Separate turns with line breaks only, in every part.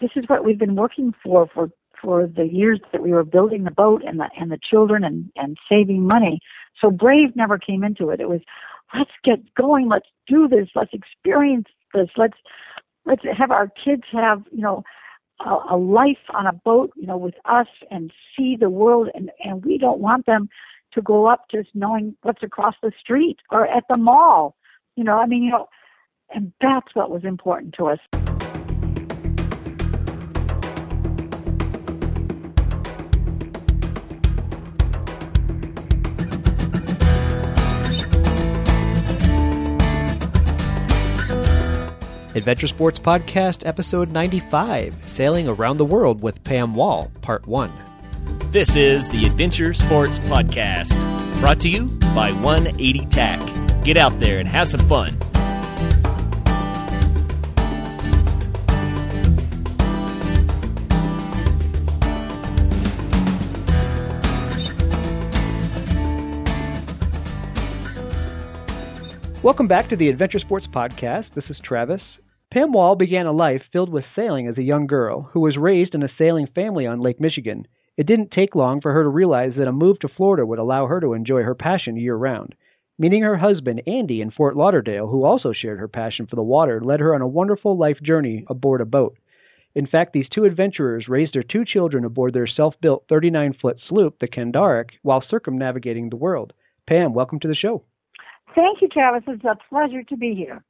this is what we've been working for for for the years that we were building the boat and the and the children and and saving money. So brave never came into it. It was let's get going, let's do this, let's experience this, let's let's have our kids have, you know, a, a life on a boat, you know, with us and see the world and and we don't want them to grow up just knowing what's across the street or at the mall. You know, I mean, you know, and that's what was important to us.
Adventure Sports Podcast, Episode 95 Sailing Around the World with Pam Wall, Part 1.
This is the Adventure Sports Podcast, brought to you by 180 TAC. Get out there and have some fun.
Welcome back to the Adventure Sports Podcast. This is Travis. Pam Wall began a life filled with sailing as a young girl who was raised in a sailing family on Lake Michigan. It didn't take long for her to realize that a move to Florida would allow her to enjoy her passion year round. Meeting her husband, Andy, in Fort Lauderdale, who also shared her passion for the water, led her on a wonderful life journey aboard a boat. In fact, these two adventurers raised their two children aboard their self built 39 foot sloop, the Kandarik, while circumnavigating the world. Pam, welcome to the show.
Thank you, Travis. It's a pleasure to be here.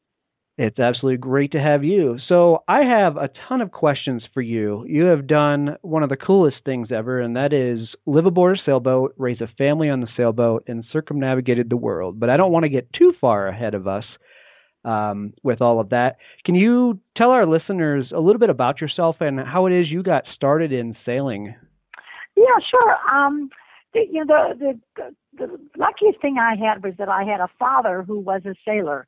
It's absolutely great to have you. So, I have a ton of questions for you. You have done one of the coolest things ever, and that is live aboard a sailboat, raise a family on the sailboat, and circumnavigated the world. But I don't want to get too far ahead of us um, with all of that. Can you tell our listeners a little bit about yourself and how it is you got started in sailing?
Yeah, sure. Um, the, you know, the, the the luckiest thing I had was that I had a father who was a sailor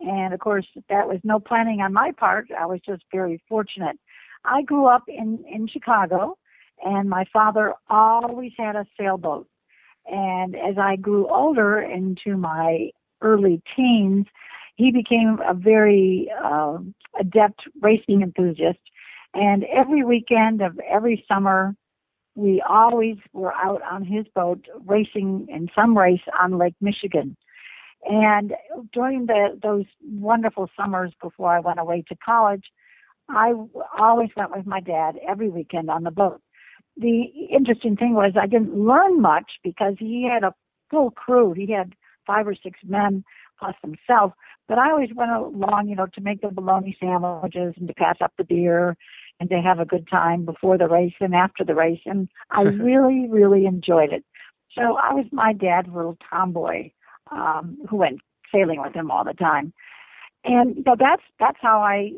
and of course, that was no planning on my part. I was just very fortunate. I grew up in, in Chicago, and my father always had a sailboat. And as I grew older into my early teens, he became a very uh, adept racing enthusiast. And every weekend of every summer, we always were out on his boat racing in some race on Lake Michigan. And during the those wonderful summers before I went away to college, I always went with my dad every weekend on the boat. The interesting thing was I didn't learn much because he had a full crew. He had five or six men plus himself. But I always went along, you know, to make the bologna sandwiches and to pass up the beer and to have a good time before the race and after the race. And I really, really enjoyed it. So I was my dad's little tomboy um, who went sailing with him all the time. And know, that's that's how I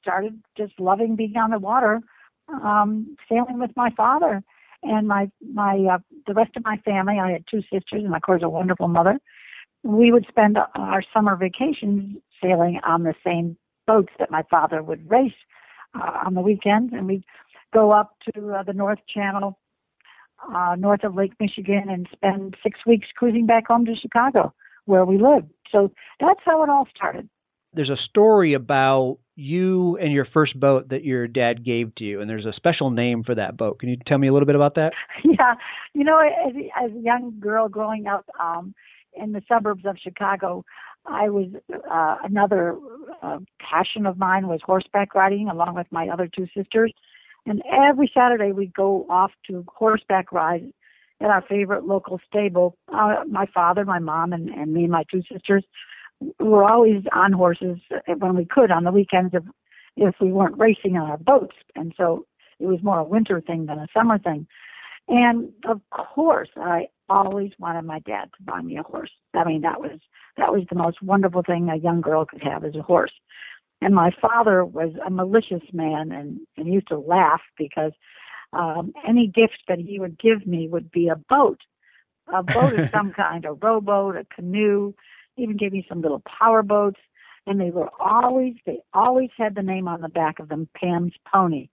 started just loving being on the water, um, sailing with my father and my my uh, the rest of my family. I had two sisters and of course a wonderful mother. We would spend our summer vacations sailing on the same boats that my father would race uh, on the weekends, and we'd go up to uh, the North Channel uh, north of Lake Michigan and spend six weeks cruising back home to Chicago, where we live. So that's how it all started.
There's a story about you and your first boat that your dad gave to you, and there's a special name for that boat. Can you tell me a little bit about that?
Yeah, you know, as, as a young girl growing up um, in the suburbs of Chicago, I was uh, another uh, passion of mine was horseback riding, along with my other two sisters. And every Saturday we'd go off to horseback ride at our favorite local stable. Uh, my father, my mom, and, and me and my two sisters were always on horses when we could on the weekends if if we weren't racing on our boats. And so it was more a winter thing than a summer thing. And of course, I always wanted my dad to buy me a horse. I mean, that was that was the most wonderful thing a young girl could have is a horse. And my father was a malicious man and, and used to laugh because um, any gift that he would give me would be a boat, a boat of some kind, a rowboat, a canoe. He even gave me some little power boats, and they were always they always had the name on the back of them, Pam's Pony.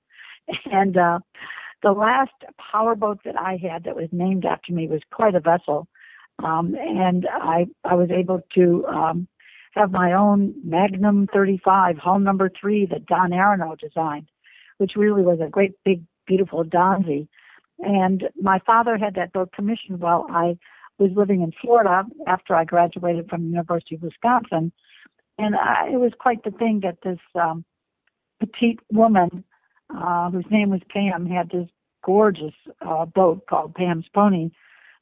And uh, the last power boat that I had that was named after me was quite a vessel, um, and I I was able to um, have my own Magnum 35, hull number three that Don Aronow designed, which really was a great big beautiful Donzi. And my father had that boat commissioned while I was living in Florida after I graduated from the University of Wisconsin. And I, it was quite the thing that this um, petite woman, uh, whose name was Pam, had this gorgeous uh, boat called Pam's Pony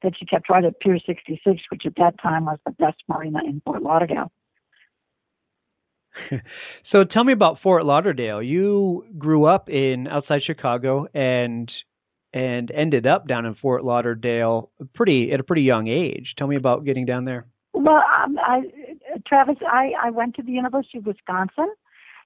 that she kept right at Pier 66, which at that time was the best marina in Fort Lauderdale.
so tell me about Fort Lauderdale. You grew up in outside Chicago and and ended up down in Fort Lauderdale pretty at a pretty young age. Tell me about getting down there.
Well, um, I, Travis, I, I went to the University of Wisconsin,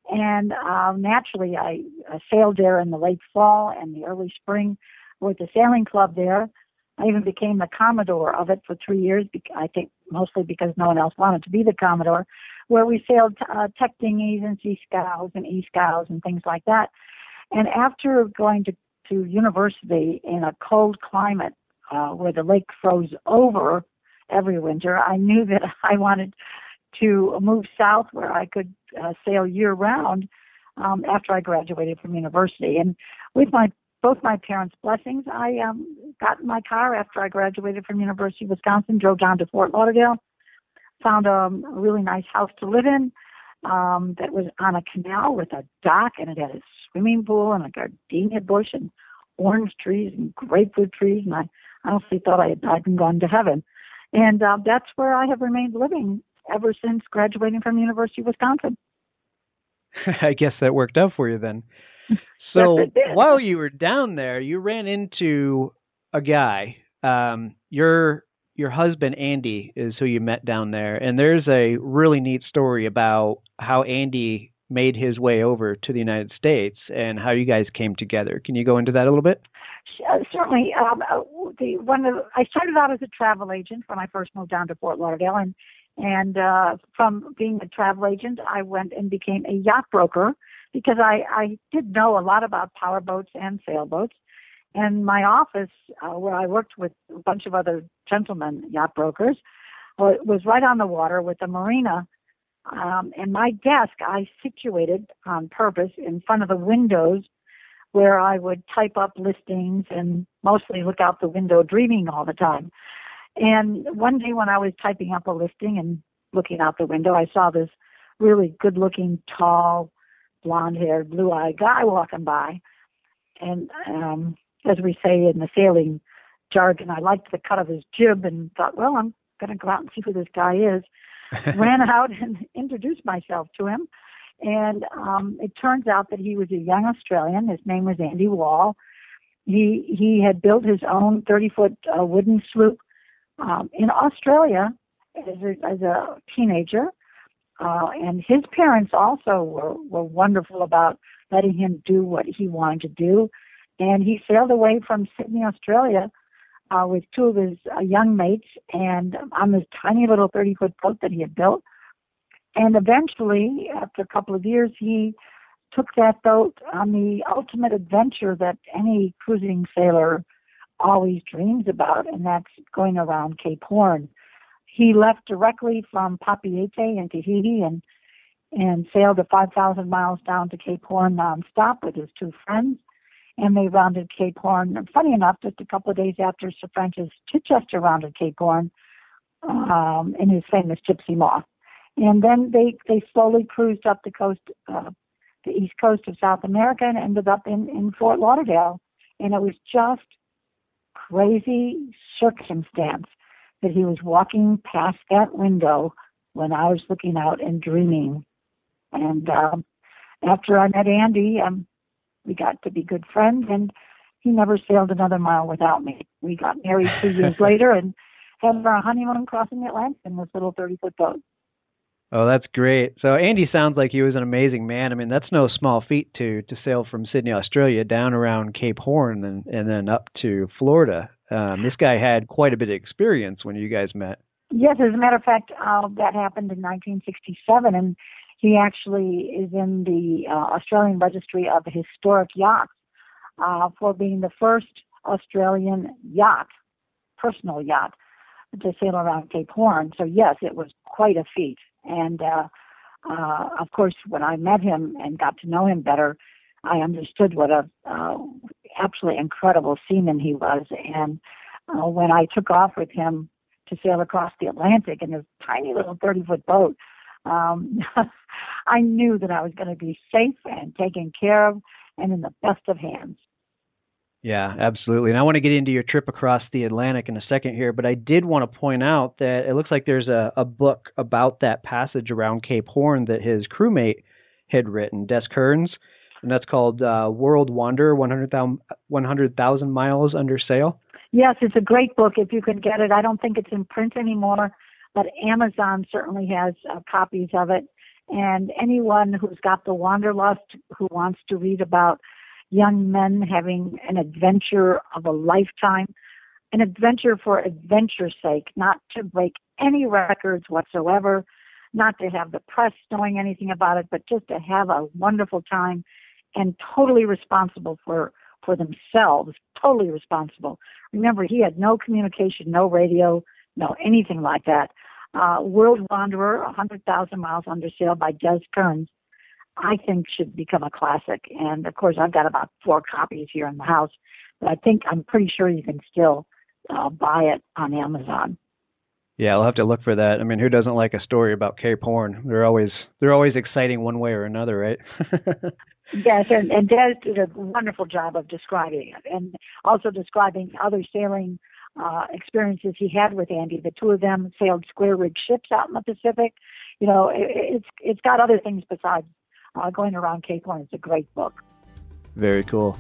and uh, naturally, I uh, sailed there in the late fall and the early spring with the sailing club there. I even became the commodore of it for three years. I think mostly because no one else wanted to be the commodore, where we sailed uh, dinghies and scows and e scows and things like that. And after going to to university in a cold climate uh, where the lake froze over every winter, I knew that I wanted to move south where I could uh, sail year round um, after I graduated from university. And with my both my parents' blessings, I um, got in my car after I graduated from University of Wisconsin, drove down to Fort Lauderdale, found a really nice house to live in um, that was on a canal with a dock, and it had a swimming pool and a gardenia bush and orange trees and grapefruit trees. And I honestly thought I had died and gone to heaven. And uh, that's where I have remained living ever since graduating from University of Wisconsin.
I guess that worked out for you then. So
yes,
while you were down there, you ran into a guy. Um, your your husband Andy is who you met down there, and there's a really neat story about how Andy made his way over to the United States and how you guys came together. Can you go into that a little bit?
Uh, certainly. Um, uh, the one of, I started out as a travel agent when I first moved down to Fort Lauderdale, and and uh, from being a travel agent, I went and became a yacht broker because I, I did know a lot about powerboats and sailboats. And my office, uh, where I worked with a bunch of other gentlemen yacht brokers, uh, was right on the water with the marina. Um, and my desk I situated on purpose in front of the windows where I would type up listings and mostly look out the window dreaming all the time. And one day when I was typing up a listing and looking out the window, I saw this really good looking, tall, blonde haired, blue eyed guy walking by. And um, as we say in the sailing jargon, I liked the cut of his jib and thought, well, I'm going to go out and see who this guy is. Ran out and introduced myself to him. And um, it turns out that he was a young Australian. His name was Andy Wall. He he had built his own 30 foot uh, wooden sloop um, in Australia as a, as a teenager. Uh, and his parents also were, were wonderful about letting him do what he wanted to do. And he sailed away from Sydney, Australia, uh, with two of his uh, young mates and on this tiny little 30 foot boat that he had built. And eventually, after a couple of years, he took that boat on the ultimate adventure that any cruising sailor always dreams about, and that's going around Cape Horn. He left directly from Papeete in Tahiti and and sailed the 5,000 miles down to Cape Horn nonstop with his two friends. And they rounded Cape Horn. And funny enough, just a couple of days after Sir Francis Chichester rounded Cape Horn um, in his famous Gypsy Moth. And then they, they slowly cruised up the coast, uh, the east coast of South America and ended up in, in Fort Lauderdale. And it was just crazy circumstance that he was walking past that window when I was looking out and dreaming. And um, after I met Andy, um, we got to be good friends, and he never sailed another mile without me. We got married two years later and had our honeymoon crossing the Atlantic in this little 30 foot boat.
Oh, that's great. So Andy sounds like he was an amazing man. I mean, that's no small feat to to sail from Sydney, Australia, down around Cape Horn and and then up to Florida. Um, this guy had quite a bit of experience when you guys met.
Yes, as a matter of fact, uh, that happened in 1967, and he actually is in the uh, Australian Registry of Historic Yachts uh, for being the first Australian yacht, personal yacht, to sail around Cape Horn. So yes, it was quite a feat. And uh, uh, of course, when I met him and got to know him better, I understood what a uh, absolutely incredible seaman he was. And uh, when I took off with him to sail across the Atlantic in his tiny little 30 foot boat, um, I knew that I was going to be safe and taken care of and in the best of hands.
Yeah, absolutely. And I want to get into your trip across the Atlantic in a second here, but I did want to point out that it looks like there's a, a book about that passage around Cape Horn that his crewmate had written, Des Kearns, and that's called uh, World Wanderer 100,000 100, Miles Under Sail.
Yes, it's a great book if you can get it. I don't think it's in print anymore, but Amazon certainly has uh, copies of it. And anyone who's got the wanderlust, who wants to read about young men having an adventure of a lifetime, an adventure for adventure's sake, not to break any records whatsoever, not to have the press knowing anything about it, but just to have a wonderful time and totally responsible for for themselves, totally responsible. Remember, he had no communication, no radio, no anything like that. Uh, World Wanderer, 100,000 Miles Under Sail by Des Kearns. I think should become a classic. And of course, I've got about four copies here in the house, but I think I'm pretty sure you can still uh, buy it on Amazon.
Yeah, I'll have to look for that. I mean, who doesn't like a story about Cape Horn? They're always they're always exciting one way or another, right?
yes, and, and Des did a wonderful job of describing it, and also describing other sailing uh, experiences he had with Andy. The two of them sailed square rigged ships out in the Pacific. You know, it, it's it's got other things besides uh, going around Cape Horn. It's a great book.
Very cool.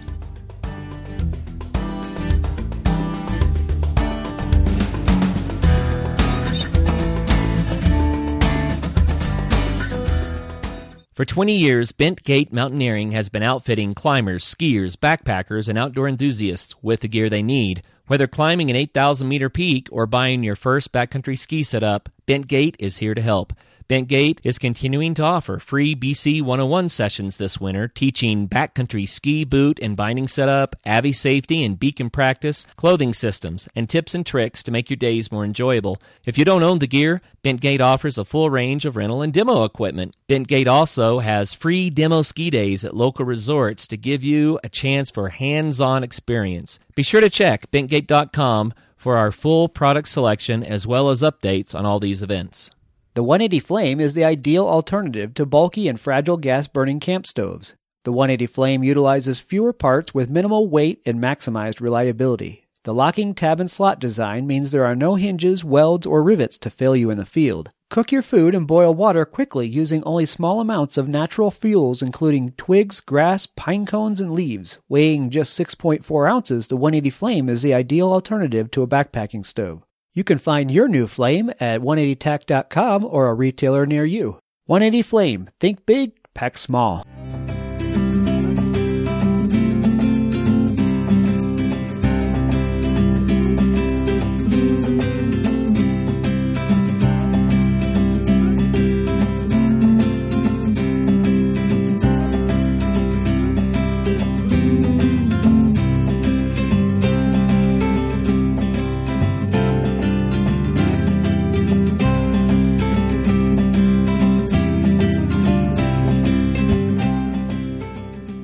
For 20 years, Bentgate Mountaineering has been outfitting climbers, skiers, backpackers, and outdoor enthusiasts with the gear they need. Whether climbing an 8,000 meter peak or buying your first backcountry ski setup, Bentgate is here to help. Bentgate is continuing to offer free BC 101 sessions this winter, teaching backcountry ski, boot, and binding setup, AVI safety and beacon practice, clothing systems, and tips and tricks to make your days more enjoyable. If you don't own the gear, Bentgate offers a full range of rental and demo equipment. Bentgate also has free demo ski days at local resorts to give you a chance for hands-on experience. Be sure to check bentgate.com for our full product selection as well as updates on all these events.
The 180 Flame is the ideal alternative to bulky and fragile gas burning camp stoves. The 180 Flame utilizes fewer parts with minimal weight and maximized reliability. The locking tab and slot design means there are no hinges, welds, or rivets to fail you in the field. Cook your food and boil water quickly using only small amounts of natural fuels, including twigs, grass, pine cones, and leaves. Weighing just 6.4 ounces, the 180 Flame is the ideal alternative to a backpacking stove. You can find your new flame at 180tac.com or a retailer near you. 180 Flame. Think big, pack small.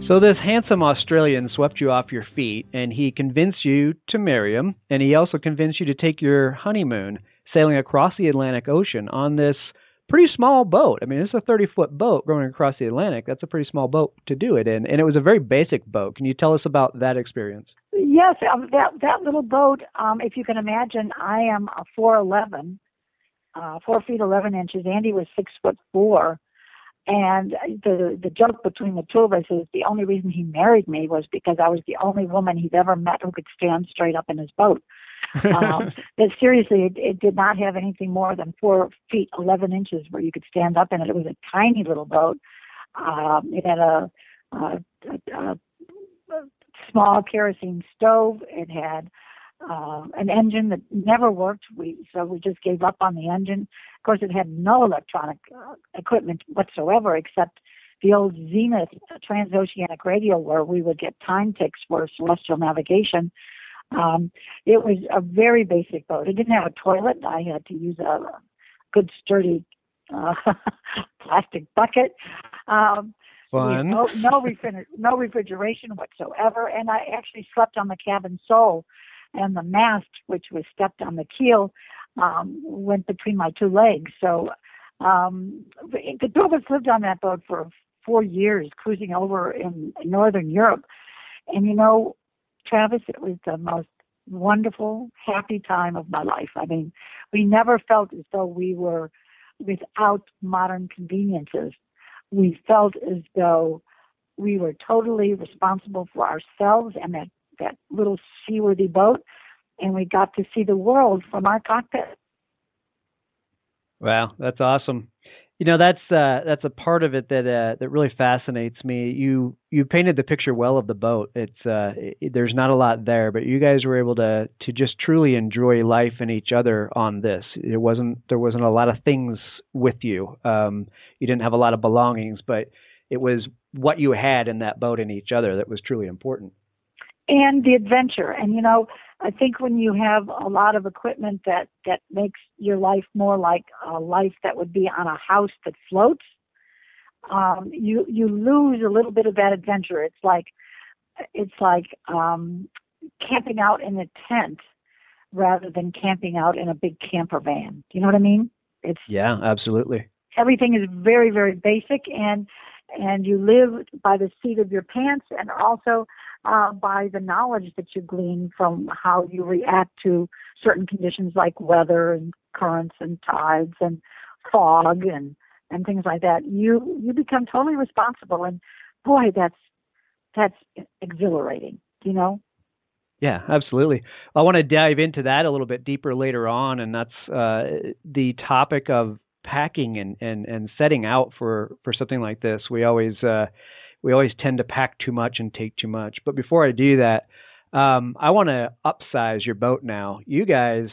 So this handsome Australian swept you off your feet, and he convinced you to marry him, and he also convinced you to take your honeymoon sailing across the Atlantic Ocean on this pretty small boat. I mean, it's a 30 foot boat going across the Atlantic. That's a pretty small boat to do it in, and it was a very basic boat. Can you tell us about that experience?
Yes, um, that that little boat. Um, if you can imagine, I am a 4'11", uh, four feet 11 inches. Andy was six foot four and the the joke between the two of us is the only reason he married me was because I was the only woman he'd ever met who could stand straight up in his boat. um, but seriously, it, it did not have anything more than four feet eleven inches where you could stand up in it. It was a tiny little boat. Um, it had a, a, a, a small kerosene stove. It had uh, an engine that never worked. We so we just gave up on the engine. Of course, it had no electronic uh, equipment whatsoever except the old Zenith transoceanic radio where we would get time ticks for celestial navigation. Um, it was a very basic boat. It didn't have a toilet. I had to use a good sturdy uh, plastic bucket. Um,
Fun.
No, no, refriger- no refrigeration whatsoever, and I actually slept on the cabin sole, and the mast, which was stepped on the keel, um, went between my two legs. So um, the two of us lived on that boat for four years, cruising over in northern Europe, and you know, Travis, it was the most wonderful, happy time of my life. I mean, we never felt as though we were without modern conveniences. We felt as though we were totally responsible for ourselves and that, that little seaworthy boat, and we got to see the world from our cockpit.
Wow, that's awesome. You know, that's uh, that's a part of it that uh, that really fascinates me. You you painted the picture well of the boat. It's uh, it, there's not a lot there, but you guys were able to to just truly enjoy life and each other on this. It wasn't there wasn't a lot of things with you. Um, you didn't have a lot of belongings, but it was what you had in that boat and each other that was truly important.
And the adventure, and you know, I think when you have a lot of equipment that that makes your life more like a life that would be on a house that floats, um, you you lose a little bit of that adventure. It's like it's like um, camping out in a tent rather than camping out in a big camper van. Do you know what I mean?
It's yeah, absolutely.
Everything is very very basic and and you live by the seat of your pants and also uh, by the knowledge that you glean from how you react to certain conditions like weather and currents and tides and fog and and things like that. You you become totally responsible, and boy, that's that's exhilarating. You know.
Yeah, absolutely. I want to dive into that a little bit deeper later on, and that's uh, the topic of packing and, and, and setting out for, for something like this. We always uh, we always tend to pack too much and take too much. But before I do that, um, I want to upsize your boat now. You guys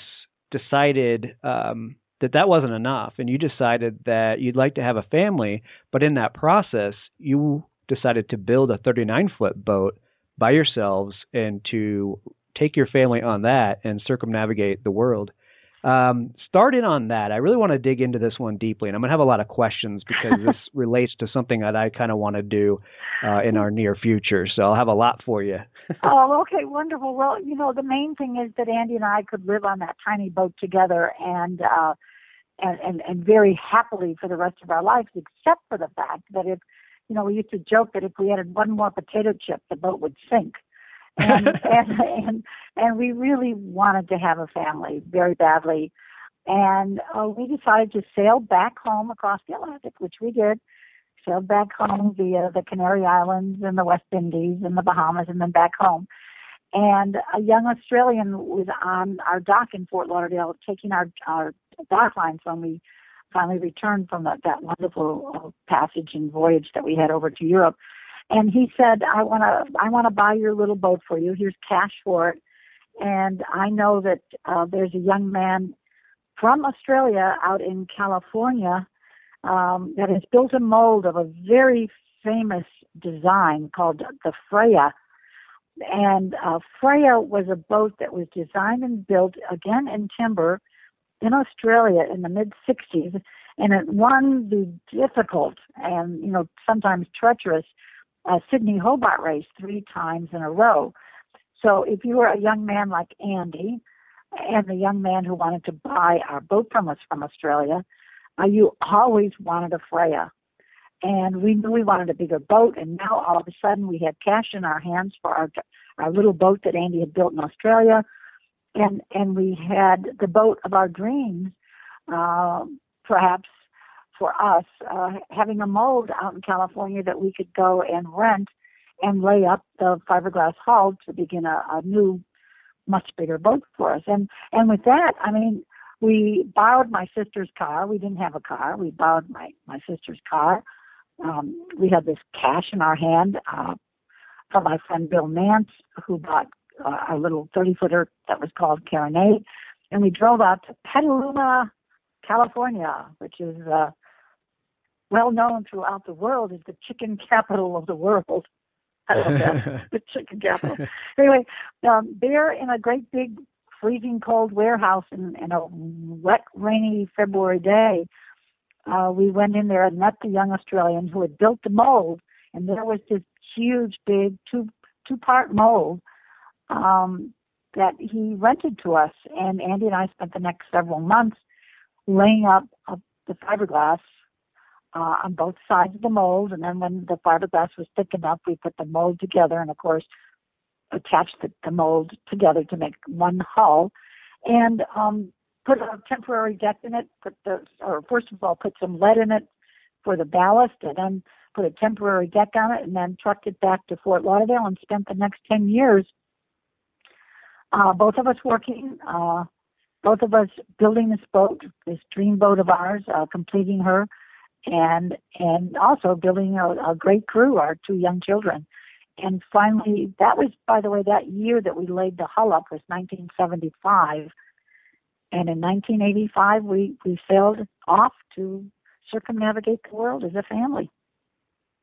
decided um, that that wasn't enough, and you decided that you'd like to have a family, but in that process, you decided to build a 39 foot boat by yourselves and to take your family on that and circumnavigate the world. Um, starting on that, I really want to dig into this one deeply, and I'm going to have a lot of questions because this relates to something that I kind of want to do uh, in our near future. So I'll have a lot for you.
oh, okay, wonderful. Well, you know, the main thing is that Andy and I could live on that tiny boat together and uh, and, and and very happily for the rest of our lives, except for the fact that if you know, we used to joke that if we added one more potato chip, the boat would sink and, and and and we really wanted to have a family very badly, and uh, we decided to sail back home across the Atlantic, which we did. Sailed back home via the Canary Islands and the West Indies and the Bahamas, and then back home. And a young Australian was on our dock in Fort Lauderdale, taking our our dock lines when we finally returned from that, that wonderful uh, passage and voyage that we had over to Europe and he said, "I want to, I want to buy your little boat for you. Here's cash for it." And I know that uh, there's a young man from Australia out in California um, that has built a mold of a very famous design called the Freya. And uh, Freya was a boat that was designed and built again in timber in Australia in the mid 60s, and it won the difficult and you know sometimes treacherous uh, Sydney Hobart race three times in a row. So if you were a young man like Andy and the young man who wanted to buy our boat from us from Australia, uh, you always wanted a Freya. And we knew we wanted a bigger boat, and now all of a sudden we had cash in our hands for our our little boat that Andy had built in Australia, and and we had the boat of our dreams, uh, perhaps for us uh, having a mold out in California that we could go and rent and lay up the fiberglass hull to begin a, a new, much bigger boat for us. And and with that, I mean, we borrowed my sister's car. We didn't have a car. We borrowed my my sister's car. Um, we had this cash in our hand uh, from my friend Bill Nance, who bought uh, a little 30 footer that was called Carronade, and we drove out to Petaluma, California, which is uh, well known throughout the world as the chicken capital of the world. I love that, the chicken capital. Anyway, um, there in a great big freezing cold warehouse in, in a wet, rainy February day, uh, we went in there and met the young Australian who had built the mold and there was this huge, big two two part mold um, that he rented to us. And Andy and I spent the next several months laying up, up the fiberglass uh, on both sides of the mold. And then when the fiberglass was thick enough, we put the mold together and, of course, attached the, the mold together to make one hull. And um, put a temporary deck in it. Put the, or first of all, put some lead in it for the ballast, and then put a temporary deck on it, and then trucked it back to Fort Lauderdale and spent the next ten years uh, both of us working, uh, both of us building this boat, this dream boat of ours, uh, completing her, and and also building a, a great crew, our two young children. And finally, that was, by the way, that year that we laid the hull up was 1975. And in 1985, we, we sailed off to circumnavigate the world as a family.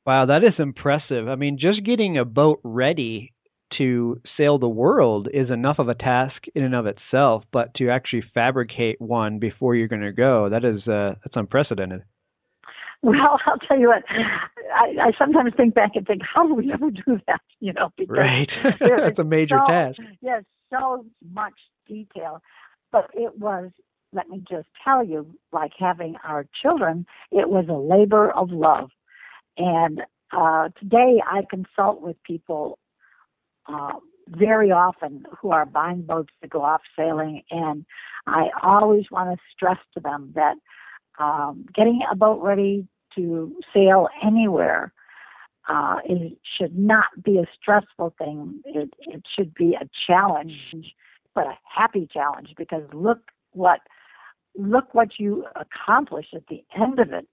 Wow, that is impressive. I mean, just getting a boat ready to sail the world is enough of a task in and of itself, but to actually fabricate one before you're going to go, that is uh, that's unprecedented.
Well, I'll tell you what, I, I sometimes think back and think, how do we ever do that? You know,
because right, that's a major
so,
task.
Yes, so much detail, but it was. Let me just tell you, like having our children, it was a labor of love, and uh, today I consult with people uh, very often who are buying boats to go off sailing, and I always want to stress to them that um, getting a boat ready to sail anywhere uh, it should not be a stressful thing. It, it should be a challenge, but a happy challenge because look what look what you accomplish at the end of it.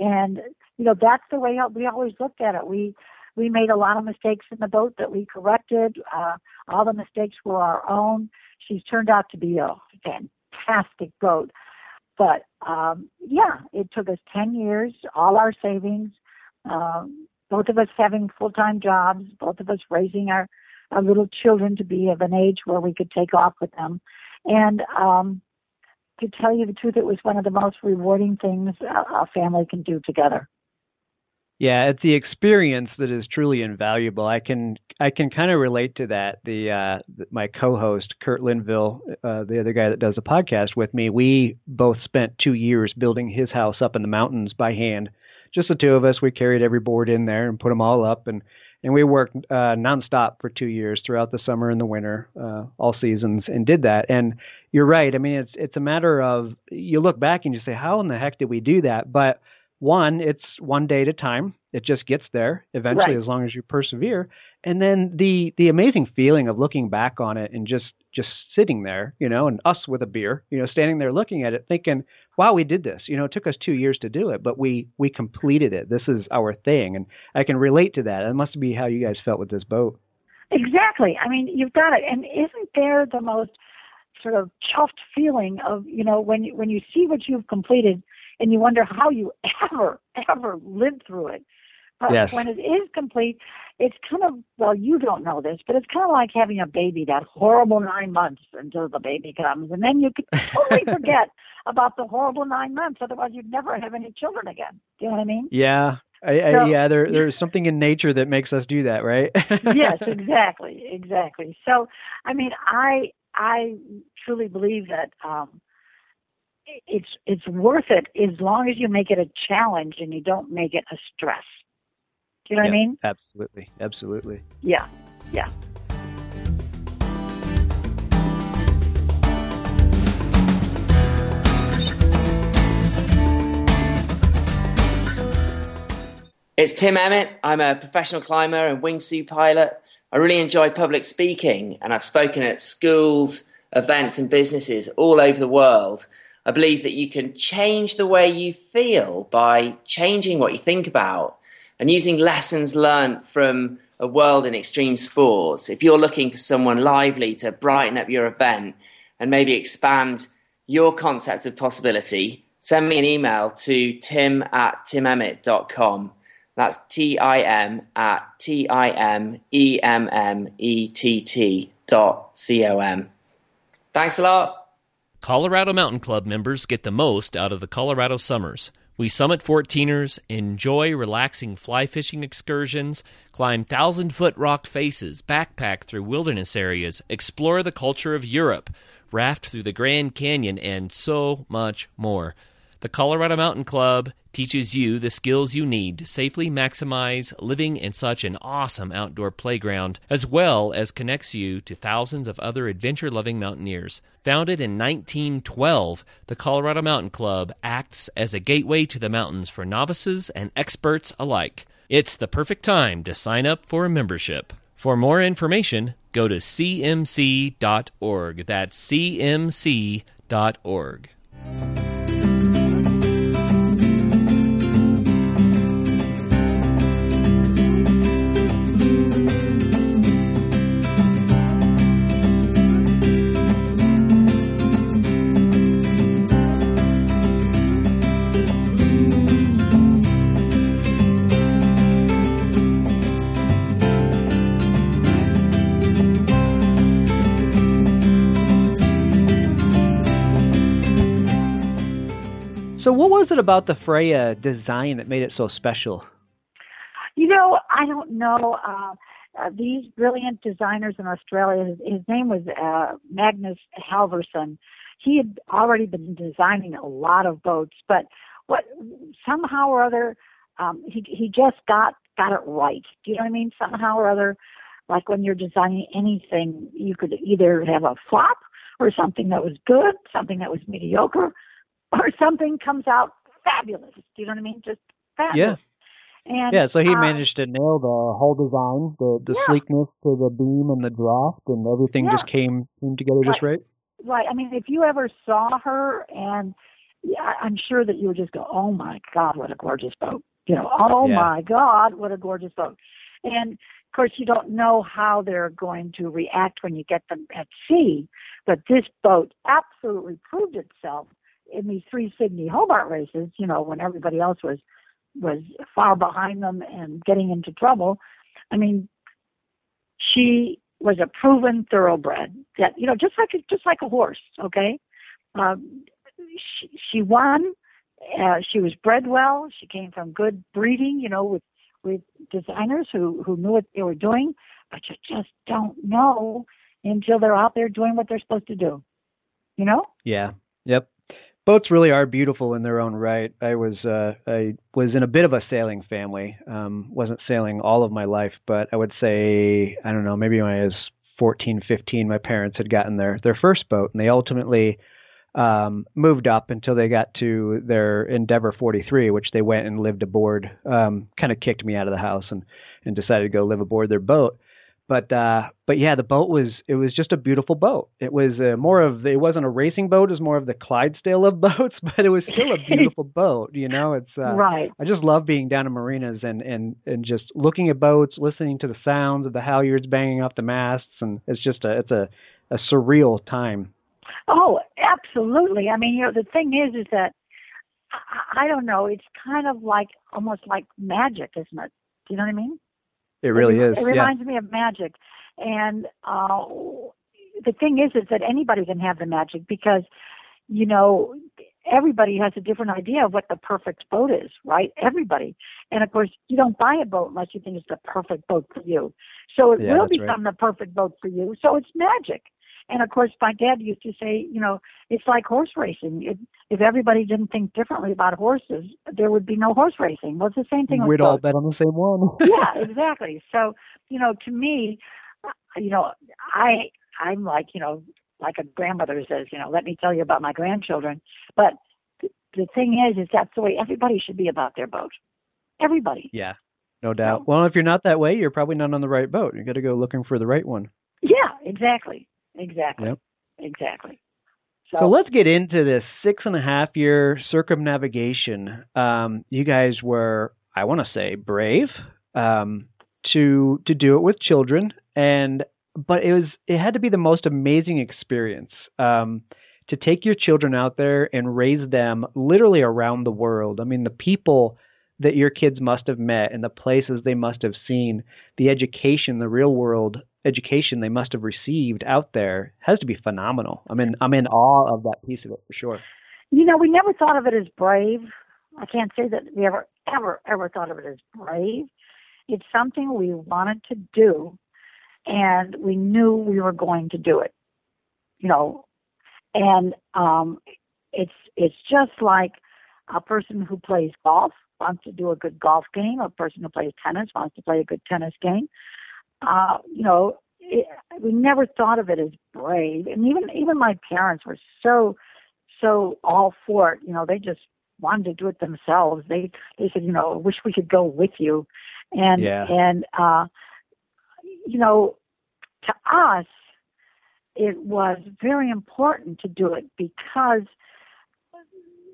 And you know that's the way we always looked at it. We we made a lot of mistakes in the boat that we corrected. Uh, all the mistakes were our own. She's turned out to be a fantastic boat. But um, yeah, it took us 10 years, all our savings, um, both of us having full time jobs, both of us raising our, our little children to be of an age where we could take off with them. And um, to tell you the truth, it was one of the most rewarding things a, a family can do together.
Yeah, it's the experience that is truly invaluable. I can I can kind of relate to that. The uh, my co-host Kurt Linville, uh, the other guy that does the podcast with me, we both spent two years building his house up in the mountains by hand. Just the two of us. We carried every board in there and put them all up, and and we worked uh, nonstop for two years throughout the summer and the winter, uh, all seasons, and did that. And you're right. I mean, it's it's a matter of you look back and you say, how in the heck did we do that? But one, it's one day at a time. It just gets there eventually right. as long as you persevere. And then the the amazing feeling of looking back on it and just just sitting there, you know, and us with a beer, you know, standing there looking at it thinking, "Wow, we did this." You know, it took us 2 years to do it, but we we completed it. This is our thing and I can relate to that. It must be how you guys felt with this boat.
Exactly. I mean, you've got it. And isn't there the most sort of chuffed feeling of, you know, when you when you see what you've completed and you wonder how you ever, ever lived through it. But
yes.
when it is complete, it's kind of, well, you don't know this, but it's kind of like having a baby, that horrible nine months until the baby comes. And then you can totally forget about the horrible nine months. Otherwise, you'd never have any children again. Do you know what I mean?
Yeah. I, I, so, yeah, there, there's something in nature that makes us do that, right?
yes, exactly, exactly. So, I mean, I I truly believe that um, it's it's worth it as long as you make it a challenge and you don't make it a stress. Do you know
yeah,
what I mean?
Absolutely, absolutely.
Yeah, yeah.
It's Tim Emmett. I'm a professional climber and wingsuit pilot. I really enjoy public speaking, and I've spoken at schools, events, and businesses all over the world. I believe that you can change the way you feel by changing what you think about and using lessons learned from a world in extreme sports. If you're looking for someone lively to brighten up your event and maybe expand your concept of possibility, send me an email to tim at timemmett.com. That's T I M at T I M E M M E T T dot C O M. Thanks a lot.
Colorado Mountain Club members get the most out of the Colorado summers. We summit 14ers, enjoy relaxing fly fishing excursions, climb thousand foot rock faces, backpack through wilderness areas, explore the culture of Europe, raft through the Grand Canyon, and so much more. The Colorado Mountain Club teaches you the skills you need to safely maximize living in such an awesome outdoor playground, as well as connects you to thousands of other adventure loving mountaineers. Founded in 1912, the Colorado Mountain Club acts as a gateway to the mountains for novices and experts alike. It's the perfect time to sign up for a membership. For more information, go to cmc.org. That's cmc.org.
about the Freya design that made it so special?
You know, I don't know. Uh, uh, these brilliant designers in Australia, his, his name was uh, Magnus Halvorsen. He had already been designing a lot of boats, but what somehow or other, um, he he just got got it right. Do you know what I mean? Somehow or other, like when you're designing anything, you could either have a flop or something that was good, something that was mediocre, or something comes out fabulous. Do you know what I mean? Just fabulous.
Yeah.
And,
yeah, so he
uh,
managed to nail the whole design, the the
Yeah.
sleekness to the beam and the draft, and everything just came came together just right.
Right. I mean, if you ever saw her, and yeah, I'm sure that you would just go, "Oh my God, what a gorgeous boat!" You know, "Oh
Yeah.
my God, what a gorgeous boat!" And of course, you don't know how they're going to react when you get them at sea, but this boat absolutely proved itself in these three Sydney Hobart races. You know, when everybody else was was far behind them and getting into trouble. I mean, she was a proven thoroughbred that you know just like just like a horse okay um she, she won uh, she was bred well she came from good breeding you know with with designers who who knew what they were doing but you just don't know until they're out there doing what they're supposed to do you know
Yeah. Yep. Boats really are beautiful in their own right. I was uh I was in a bit of a sailing family. Um wasn't sailing all of my life, but I would say I don't know, maybe when I was 14, 15 my parents had gotten their their first boat and they ultimately um moved up until they got to their Endeavor 43 which they went and lived aboard um kind of kicked me out of the house and and decided to go live aboard their boat but uh but yeah the boat was it was just a beautiful boat it was uh, more of it wasn't a racing boat it was more of the clydesdale of boats but it was still a beautiful boat you know it's uh
right
i just love being down in marinas and and and just looking at boats listening to the sounds of the halyards banging off the masts and it's just a it's a a surreal time
Oh, absolutely. I mean, you know, the thing is, is that I, I don't know. It's kind of like almost like magic, isn't it? Do you know what I mean?
It really
it,
is
It
yeah
reminds me of magic, and uh, the thing is, is that anybody can have the magic because, you know, everybody has a different idea of what the perfect boat is, right? Everybody, and of course, you don't buy a boat unless you think it's the perfect boat for you. So it
Yeah,
will
that's right.
become the perfect boat for you. So it's magic. And of course, my dad used to say, you know, it's like horse racing. If, if everybody didn't think differently about horses, there would be no horse racing. Well, it's the same thing
we'd all bet on the same one
yeah, exactly. So, you know, to me, uh, you know, I I'm like, you know, like a grandmother says, you know, let me tell you about my grandchildren. But th- the thing is, is that's the way everybody should be about their boat. Everybody.
yeah no doubt well if you're not that way you're probably not on the right boat you got to go looking for the right one
Yeah, exactly, exactly,
Yep.
exactly.
So let's get into this six and a half year circumnavigation. Um, you guys were, I want to say, brave um, to to do it with children, and but it was it had to be the most amazing experience um, to take your children out there and raise them literally around the world. I mean, the people that your kids must have met and the places they must have seen, the education, the real world education they must have received out there has to be phenomenal. I mean, I'm in awe of that piece of it for sure.
You know, we never thought of it as brave. I can't say that we ever, ever, ever thought of it as brave. It's something we wanted to do, and we knew we were going to do it. You know, and um, it's it's just like a person who plays golf wants to do a good golf game, a person who plays tennis wants to play a good tennis game. Uh, you know, it, we never thought of it as brave, and even even my parents were so so all for it. You know, they just wanted to do it themselves. They they said, you know, wish we could go with you, and
yeah.
and uh, you know, to us, it was very important to do it because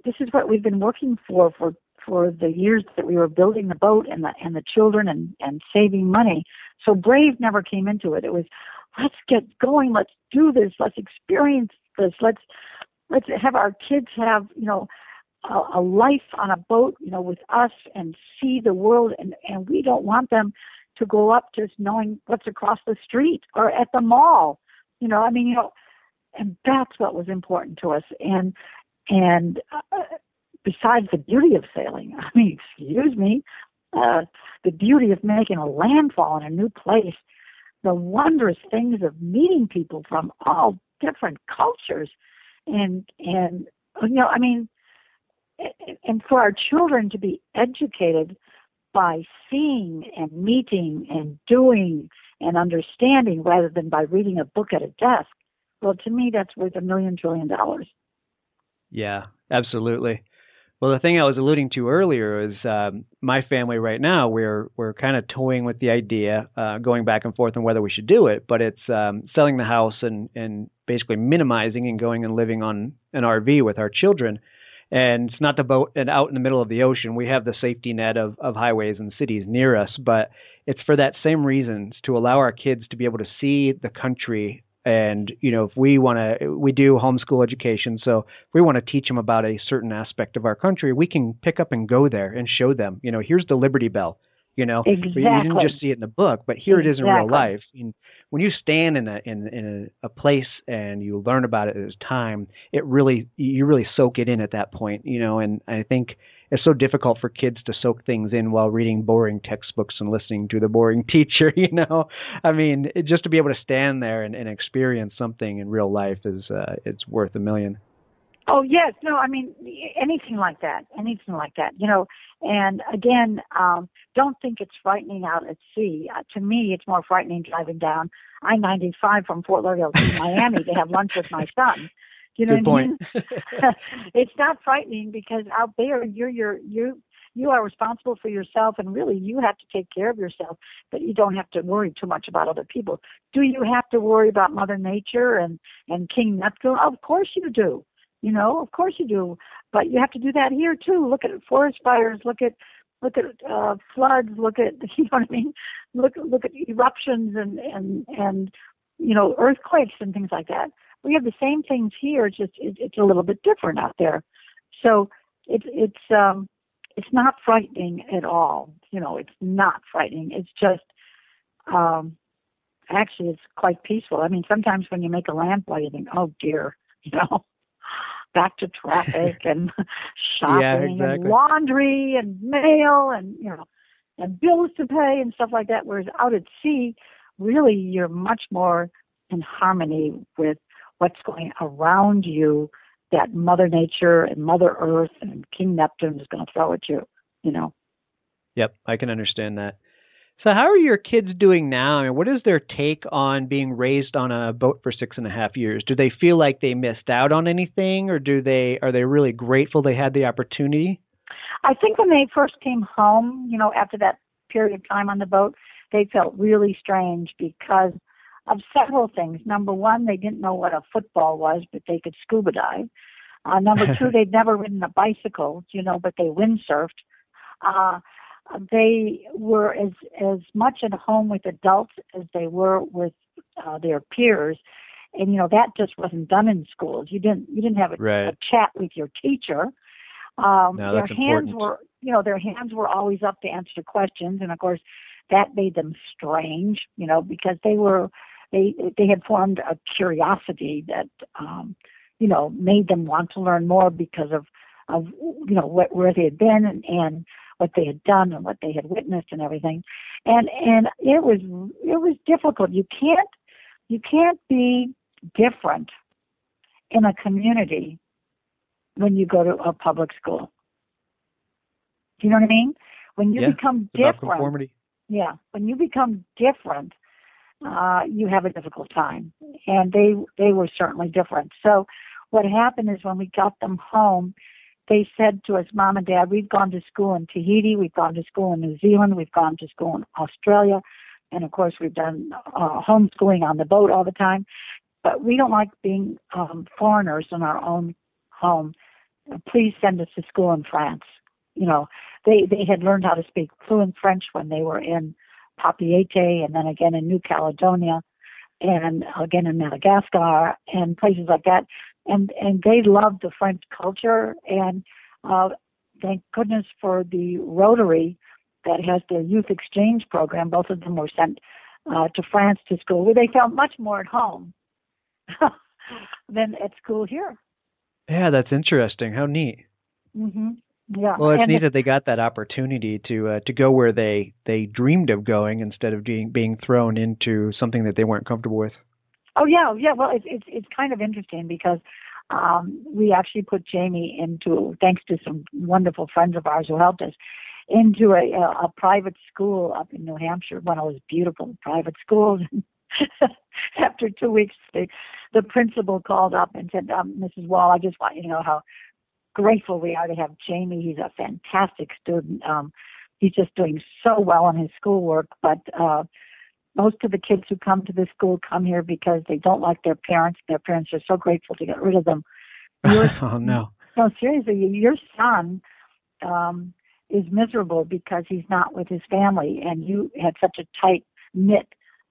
this is what we've been working for for for the years that we were building the boat and the and the children and and saving money. So brave never came into it. It was let's get going, let's do this, let's experience this, let's let's have our kids have, you know, a, a life on a boat, you know, with us and see the world and and we don't want them to grow up just knowing what's across the street or at the mall. You know, I mean, you know, and that's what was important to us. And and uh, besides the beauty of sailing, I mean, excuse me, uh, the beauty of making a landfall in a new place, the wondrous things of meeting people from all different cultures, and and you know, I mean, and for our children to be educated by seeing and meeting and doing and understanding rather than by reading a book at a desk. Well, to me, that's worth a million trillion dollars.
Yeah, absolutely. Well, the thing I was alluding to earlier is um, my family right now. We're we're kind of toying with the idea, uh, going back and forth on whether we should do it. But it's um, selling the house and and basically minimizing and going and living on an RV with our children. And it's not the boat and out in the middle of the ocean. We have the safety net of of highways and cities near us, but it's for that same reasons to allow our kids to be able to see the country and you know if we want to we do homeschool education so if we want to teach them about a certain aspect of our country we can pick up and go there and show them you know here's the liberty bell you know
exactly.
you didn't just see it in the book but here
exactly.
it is in real life and when you stand in a in, in a, a place and you learn about it at as time it really you really soak it in at that point you know and i think it's so difficult for kids to soak things in while reading boring textbooks and listening to the boring teacher you know? I mean it, just to be able to stand there and, and experience something in real life is uh, it's worth a million.
Oh yes. No i mean anything like that anything like that you know? And again um don't think it's frightening out at sea. Uh, to me it's more frightening driving down i-95 from fort lauderdale to miami to have lunch with my son you know
Good
what I mean? it's not frightening because out there you're you're you you are responsible for yourself and really you have to take care of yourself, but you don't have to worry too much about other people. Do you have to worry about Mother Nature and and King Neptune? Of course you do. You know, of course you do. But you have to do that here too. Look at forest fires, look at look at uh floods, look at you know what I mean? Look look at eruptions and and and you know, earthquakes and things like that we have the same things here. It's just it, it's a little bit different out there. So it's it's um it's not frightening at all. You know, it's not frightening. It's just um actually it's quite peaceful. I mean, sometimes when you make a landfall, you think, oh dear, you know, back to traffic and shopping
Yeah, exactly.
and laundry and mail and you know and bills to pay and stuff like that. Whereas out at sea, really you're much more in harmony with what's going around you that Mother Nature and Mother Earth and King Neptune is going to throw at you, you know.
Yep, I can understand that. So, how are your kids doing now? I mean, what is their take on being raised on a boat for six and a half years? Do they feel like they missed out on anything, or do they are they really grateful they had the opportunity?
I think when they first came home, you know, after that period of time on the boat, they felt really strange because of several things. Number one, they didn't know what a football was, but they could scuba dive. Uh, number two, they'd never ridden a bicycle, you know, but they windsurfed. Uh, they were as as much at home with adults as they were with uh, their peers, and you know that just wasn't done in schools. You didn't you didn't have a,
Right.
a chat with your teacher. Um,
No,
their hands
important.
were you know their hands were always up to answer questions, and of course that made them strange, you know, because they were they they had formed a curiosity that um, you know made them want to learn more because of of you know wh- where they had been and, and what they had done and what they had witnessed and everything, and and it was it was difficult. You can't you can't be different in a community when you go to a public school. Do you know what I mean? When you
yeah,
become different,
conformity.
yeah, when you become different, uh, you have a difficult time, and they they were certainly different. So, what happened is when we got them home, they said to us, "Mom and Dad, we've gone to school in Tahiti, we've gone to school in New Zealand, we've gone to school in Australia, and of course we've done uh, homeschooling on the boat all the time, but we don't like being um, foreigners in our own home. Please send us to school in France." You know, they they had learned how to speak fluent French when they were in Papeete and then again in New Caledonia and again in Madagascar and places like that. And and they loved the French culture and uh, thank goodness for the Rotary that has the youth exchange program. Both of them were sent uh, to France to school where they felt much more at home than at school here.
Yeah, that's interesting. How neat.
hmm Yeah.
Well, it's
and
neat that they got that opportunity to uh, to go where they they dreamed of going instead of being being thrown into something that they weren't comfortable with.
Oh yeah, yeah. Well, it's it's it's kind of interesting because um, we actually put Jamie into, thanks to some wonderful friends of ours who helped us, into a a, a private school up in New Hampshire, one of those beautiful private schools. After two weeks, the the principal called up and said, um, "Mrs. Wall, I just want you to know how grateful we are to have Jamie. He's a fantastic student. Um, he's just doing so well in his schoolwork, but." uh most of the kids who come to this school come here because they don't like their parents. Their parents are so grateful to get rid of them. Your,
oh no.
no, seriously, your son um, is miserable because he's not with his family, and you had such a tight knit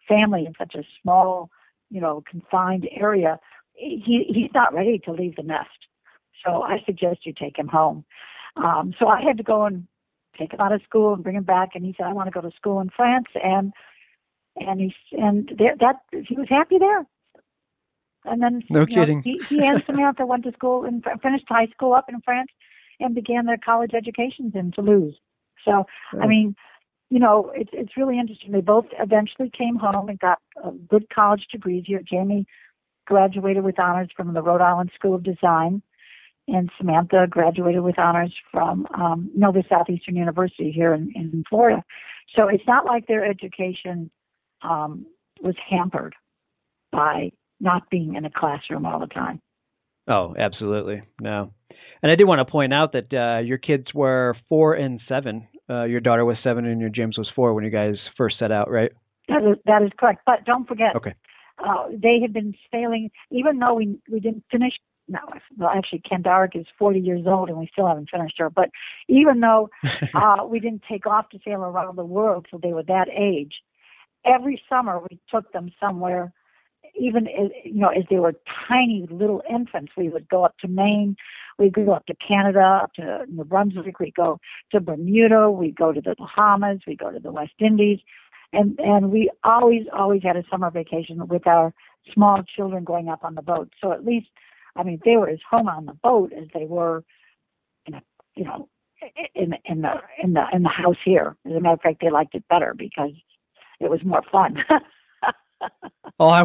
family in such a small, you know, confined area. He he's not ready to leave the nest. So I suggest you take him home. Um, so I had to go and take him out of school and bring him back, and he said, "I want to go to school in France," and and he and there, that he was happy there. And then
no
you know,
kidding.
he, he and Samantha went to school and finished high school up in France and began their college educations in Toulouse. So I mean, you know, it's it's really interesting. They both eventually came home and got uh, good college degrees here. Jamie graduated with honors from the Rhode Island School of Design, and Samantha graduated with honors from um, Nova Southeastern University here in, in Florida. So it's not like their education um, was hampered by not being in a classroom all the time.
Oh, absolutely. No. And I do want to point out that uh, your kids were four and seven. Uh, your daughter was seven and your James was four when you guys first set out, right?
That is, that is correct. But don't forget,
Okay.
uh, they had been sailing, even though we, we didn't finish. No, well, actually, Kandarik is 40 years old and we still haven't finished her. But even though uh, we didn't take off to sail around the world till they were that age, every summer we took them somewhere even as, you know as they were tiny little infants we would go up to maine we'd go up to canada up to new brunswick we'd go to bermuda we'd go to the bahamas we'd go to the west indies and and we always always had a summer vacation with our small children going up on the boat so at least i mean they were as home on the boat as they were in a you know in the in the in the in the house here as a matter of fact they liked it better because it was more fun.
Oh, I,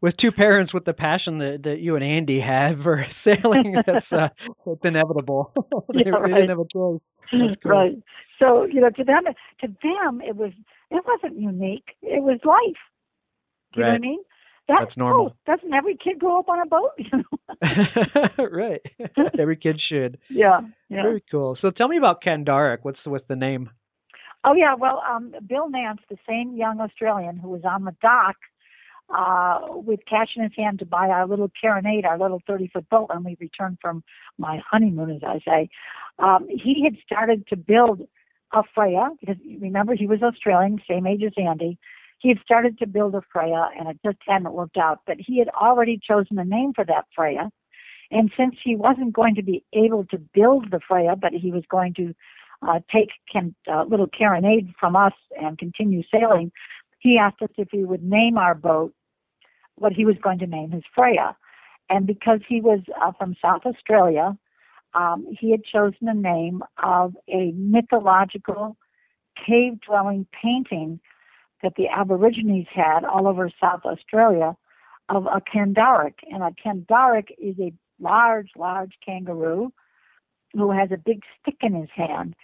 with two parents with the passion that, that you and Andy have for sailing, that's uh, it's inevitable. they,
Yeah,
they
right.
didn't have a choice. Cool.
right. So you know, to them, to them, it was it wasn't unique. It was life. Do you know what I mean? That's,
That's normal.
Oh, doesn't every kid grow up on a boat? You know?
right. Every kid should.
yeah. Yeah.
Very cool. So tell me about Ken Kandarik. What's what's the name?
Oh yeah, well, um, Bill Nance, the same young Australian who was on the dock uh, with cash in his hand to buy our little Carronade, our little 30 foot boat when we returned from my honeymoon, as I say, um, he had started to build a Freya because remember he was Australian, same age as Andy. He had started to build a Freya and it just hadn't worked out, but he had already chosen a name for that Freya. And since he wasn't going to be able to build the Freya, but he was going to uh, take Ken, uh, little Carronade from us and continue sailing, he asked us if we would name our boat what he was going to name his Freya. And because he was uh, from South Australia, um, he had chosen the name of a mythological cave dwelling painting that the Aborigines had all over South Australia of a Kandarik. And a Kandarik is a large, large kangaroo who has a big stick in his hand.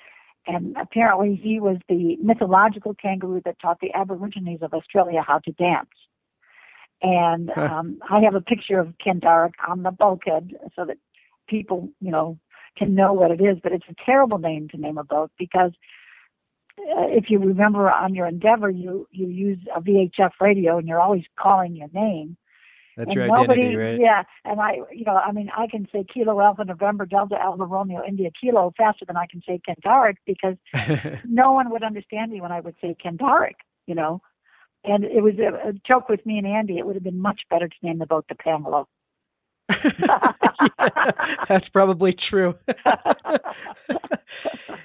And apparently he was the mythological kangaroo that taught the Aborigines of Australia how to dance. And um, I have a picture of Kandarik on the bulkhead so that people, you know, can know what it is. But it's a terrible name to name a boat because uh, if you remember on your Endeavor, you you use a VHF radio and you're always calling your name.
That's
and
your
nobody,
identity, right?
Yeah, and I, you know, I mean, I can say Kilo Alpha November Delta Alpha Romeo India Kilo faster than I can say Kandarik because no one would understand me when I would say Kandarik, you know. And it was a, a joke with me and Andy. It would have been much better to name the boat the Pamela.
That's probably true.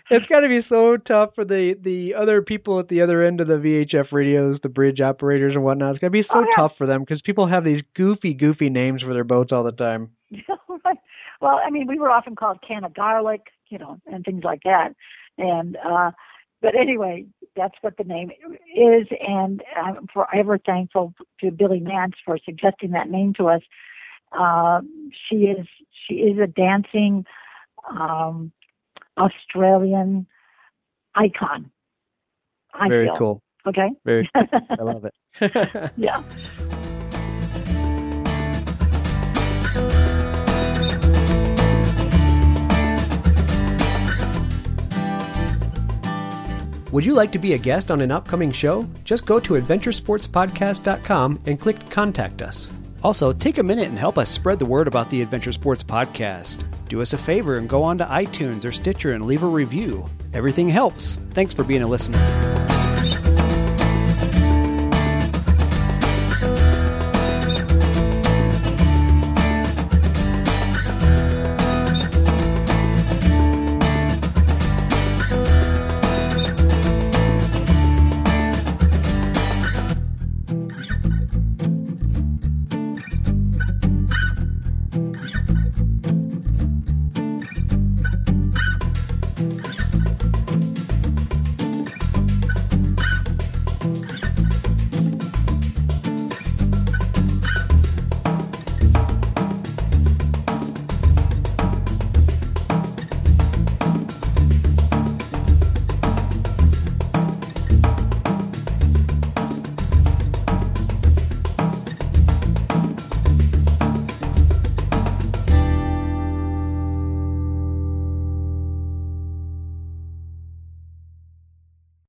it's got to be so tough for the the other people at the other end of the VHF radios, the bridge operators and whatnot. It's got to be so
Oh, yeah.
tough for them because people have these goofy, goofy names for their boats all the time.
well, I mean, we were often called can of garlic, you know, and things like that. And uh but anyway, that's what the name is, and I'm forever thankful to Billy Nance for suggesting that name to us. Uh, she is she is a dancing um, Australian icon. I
Very
feel.
cool.
Okay.
Very. I love it.
yeah.
Would you like to be a guest on an upcoming show? Just go to adventuresportspodcast.com and click Contact Us. Also, take a minute and help us spread the word about the Adventure Sports Podcast. Do us a favor and go on to iTunes or Stitcher and leave a review. Everything helps. Thanks for being a listener.